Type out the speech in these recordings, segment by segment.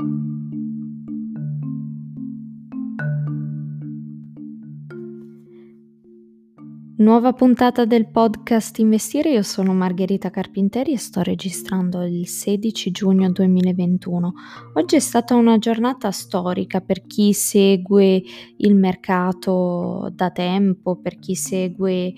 you Nuova puntata del podcast Investire, io sono Margherita Carpinteri e sto registrando il 16 giugno 2021. Oggi è stata una giornata storica per chi segue il mercato da tempo, per chi segue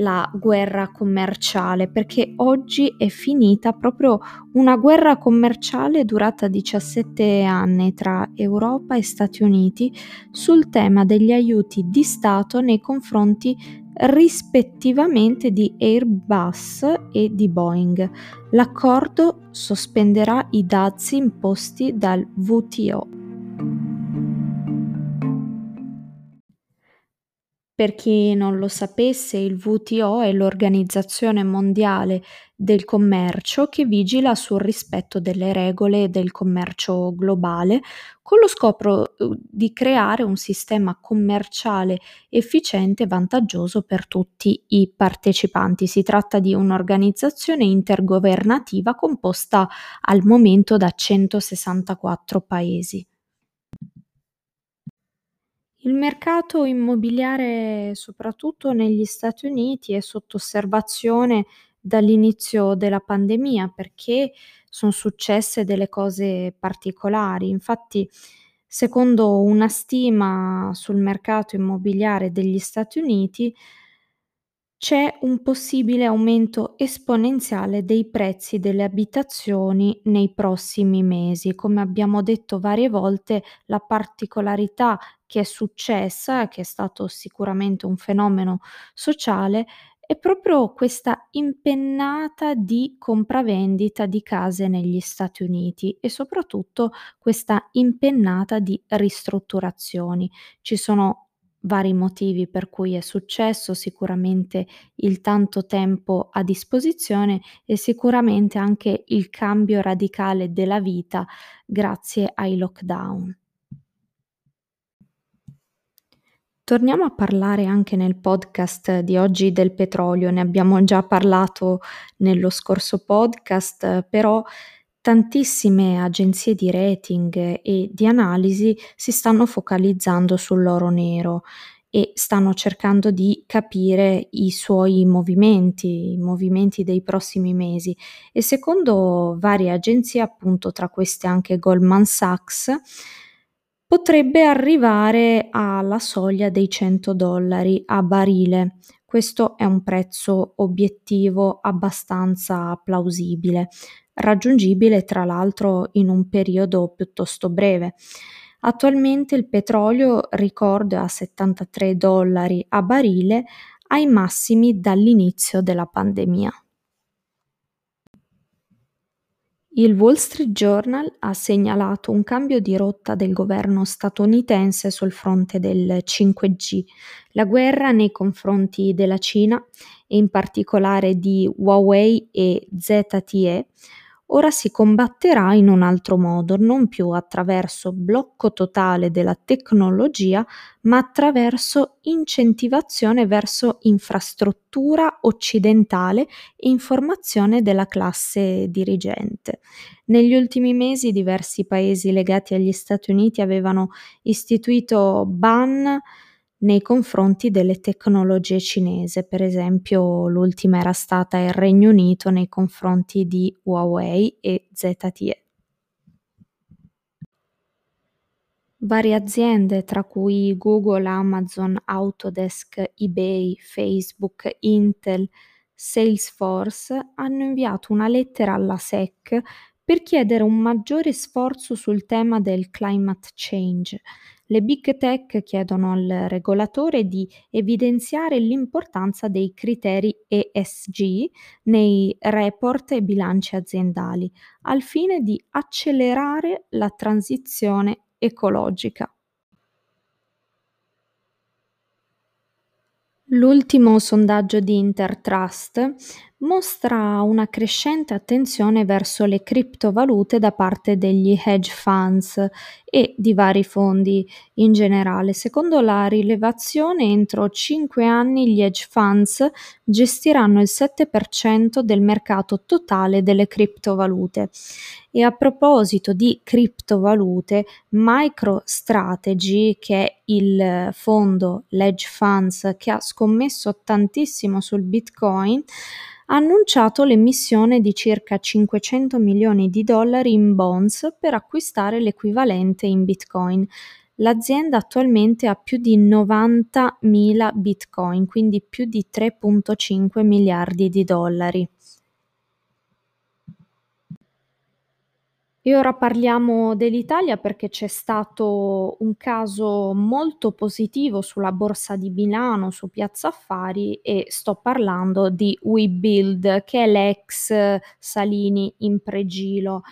la guerra commerciale, perché oggi è finita proprio una guerra commerciale durata 17 anni tra Europa e Stati Uniti sul tema degli aiuti di Stato nei confronti rispettivamente di Airbus e di Boeing. L'accordo sospenderà i dazi imposti dal WTO. Per chi non lo sapesse, il WTO è l'Organizzazione Mondiale del Commercio che vigila sul rispetto delle regole del commercio globale con lo scopo uh, di creare un sistema commerciale efficiente e vantaggioso per tutti i partecipanti. Si tratta di un'organizzazione intergovernativa composta al momento da 164 paesi. Il mercato immobiliare, soprattutto negli Stati Uniti, è sotto osservazione dall'inizio della pandemia perché son successe delle cose particolari. Infatti, secondo una stima sul mercato immobiliare degli Stati Uniti, c'è un possibile aumento esponenziale dei prezzi delle abitazioni nei prossimi mesi. Come abbiamo detto varie volte, la particolarità che è successa, che è stato sicuramente un fenomeno sociale, è proprio questa impennata di compravendita di case negli Stati Uniti e soprattutto questa impennata di ristrutturazioni. Ci sono vari motivi per cui è successo, sicuramente il tanto tempo a disposizione e sicuramente anche il cambio radicale della vita grazie ai lockdown. Torniamo a parlare anche nel podcast di oggi del petrolio, ne abbiamo già parlato nello scorso podcast, però tantissime agenzie di rating e di analisi si stanno focalizzando sull'oro nero e stanno cercando di capire i suoi movimenti, i movimenti dei prossimi mesi e secondo varie agenzie, appunto tra queste anche Goldman Sachs, potrebbe arrivare alla soglia dei 100 dollari a barile. Questo è un prezzo obiettivo abbastanza plausibile raggiungibile tra l'altro in un periodo piuttosto breve. Attualmente il petrolio ricorda a 73 dollari a barile ai massimi dall'inizio della pandemia. Il Wall Street Journal ha segnalato un cambio di rotta del governo statunitense sul fronte del 5G, la guerra nei confronti della Cina e in particolare di Huawei e ZTE ora si combatterà in un altro modo, non più attraverso blocco totale della tecnologia, ma attraverso incentivazione verso infrastruttura occidentale e informazione della classe dirigente. Negli ultimi mesi diversi paesi legati agli Stati Uniti avevano istituito ban nei confronti delle tecnologie cinese. Per esempio, l'ultima era stata il Regno Unito nei confronti di Huawei e ZTE. Varie aziende, tra cui Google, Amazon, Autodesk, eBay, Facebook, Intel, Salesforce, hanno inviato una lettera alla SEC per chiedere un maggiore sforzo sul tema del climate change le big tech chiedono al regolatore di evidenziare l'importanza dei criteri ESG nei report e bilanci aziendali, al fine di accelerare la transizione ecologica. L'ultimo sondaggio di Intertrust mostra una crescente attenzione verso le criptovalute da parte degli hedge funds e di vari fondi in generale. Secondo la rilevazione, entro 5 anni gli hedge funds gestiranno il 7% del mercato totale delle criptovalute. E a proposito di criptovalute, MicroStrategy, che è il fondo l'hedge funds che ha scommesso tantissimo sul Bitcoin, ha annunciato l'emissione di circa 500 milioni di dollari in bonds per acquistare l'equivalente in Bitcoin. L'azienda attualmente ha più di 90.000 Bitcoin, quindi più di 3.5 miliardi di dollari. E ora parliamo dell'Italia perché c'è stato un caso molto positivo sulla borsa di Milano, su Piazza Affari e sto parlando di WeBuild che è l'ex Salini in pregilo.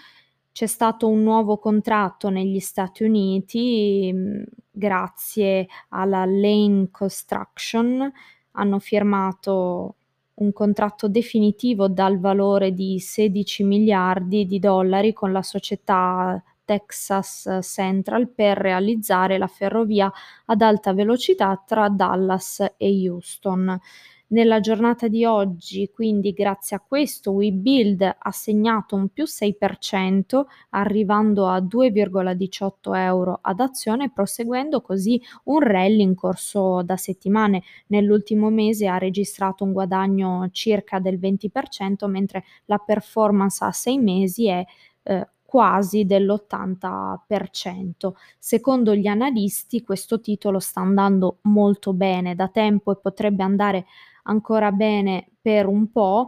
C'è stato un nuovo contratto negli Stati Uniti mh, grazie alla Lane Construction, hanno firmato un contratto definitivo dal valore di 16 miliardi di dollari con la società Texas Central per realizzare la ferrovia ad alta velocità tra Dallas e Houston. Nella giornata di oggi, quindi grazie a questo, WeBuild ha segnato un più 6%, arrivando a 2,18 euro ad azione, proseguendo così un rally in corso da settimane. Nell'ultimo mese ha registrato un guadagno circa del 20%, mentre la performance a sei mesi è eh, quasi dell'80%. Secondo gli analisti questo titolo sta andando molto bene da tempo e potrebbe andare ancora bene per un po',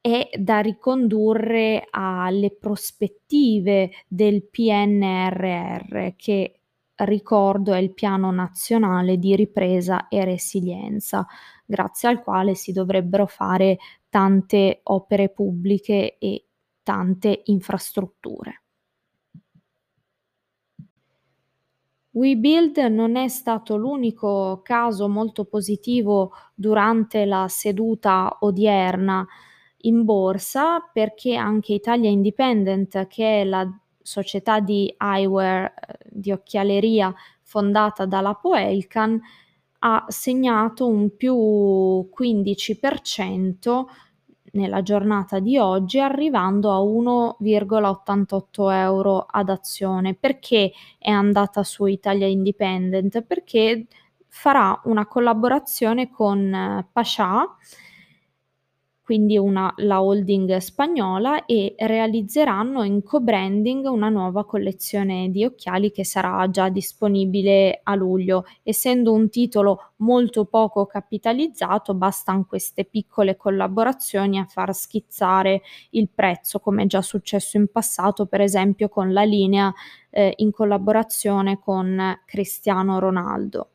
è da ricondurre alle prospettive del PNRR che ricordo è il Piano Nazionale di Ripresa e Resilienza, grazie al quale si dovrebbero fare tante opere pubbliche e tante infrastrutture. WeBuild non è stato l'unico caso molto positivo durante la seduta odierna in borsa, perché anche Italia Independent, che è la società di eyewear, di occhialeria fondata dalla Poelcan, ha segnato un più 15% nella giornata di oggi arrivando a 1,88 euro ad azione. Perché è andata su Italia Independent? Perché farà una collaborazione con eh, Pasha quindi una, la holding spagnola, e realizzeranno in co-branding una nuova collezione di occhiali che sarà già disponibile a luglio. Essendo un titolo molto poco capitalizzato, bastano queste piccole collaborazioni a far schizzare il prezzo, come è già successo in passato, per esempio con la linea eh, in collaborazione con Cristiano Ronaldo.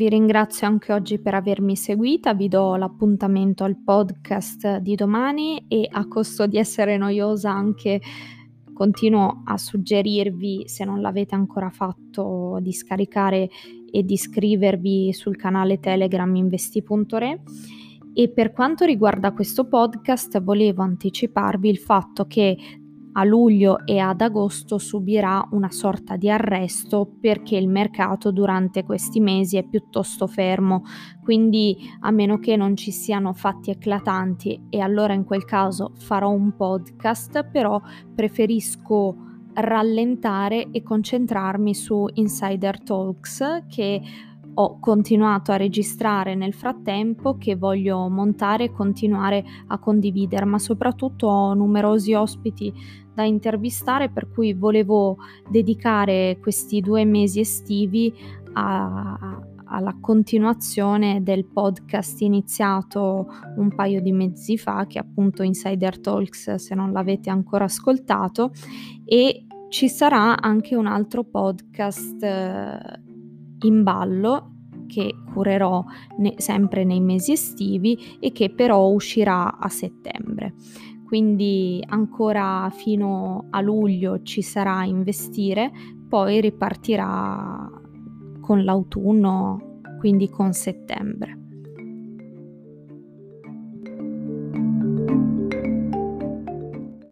Vi ringrazio anche oggi per avermi seguita, vi do l'appuntamento al podcast di domani e a costo di essere noiosa anche continuo a suggerirvi, se non l'avete ancora fatto, di scaricare e di iscrivervi sul canale Telegram investi.re. E per quanto riguarda questo podcast, volevo anticiparvi il fatto che a luglio e ad agosto subirà una sorta di arresto perché il mercato durante questi mesi è piuttosto fermo, quindi a meno che non ci siano fatti eclatanti e allora in quel caso farò un podcast, però preferisco rallentare e concentrarmi su Insider Talks che ho continuato a registrare nel frattempo che voglio montare e continuare a condividere, ma soprattutto ho numerosi ospiti da intervistare per cui volevo dedicare questi due mesi estivi a, alla continuazione del podcast iniziato un paio di mesi fa, che è appunto Insider Talks se non l'avete ancora ascoltato, e ci sarà anche un altro podcast eh, in ballo che curerò ne- sempre nei mesi estivi e che però uscirà a settembre. quindi ancora fino a luglio ci sarà investire, poi ripartirà con l'autunno, quindi con settembre.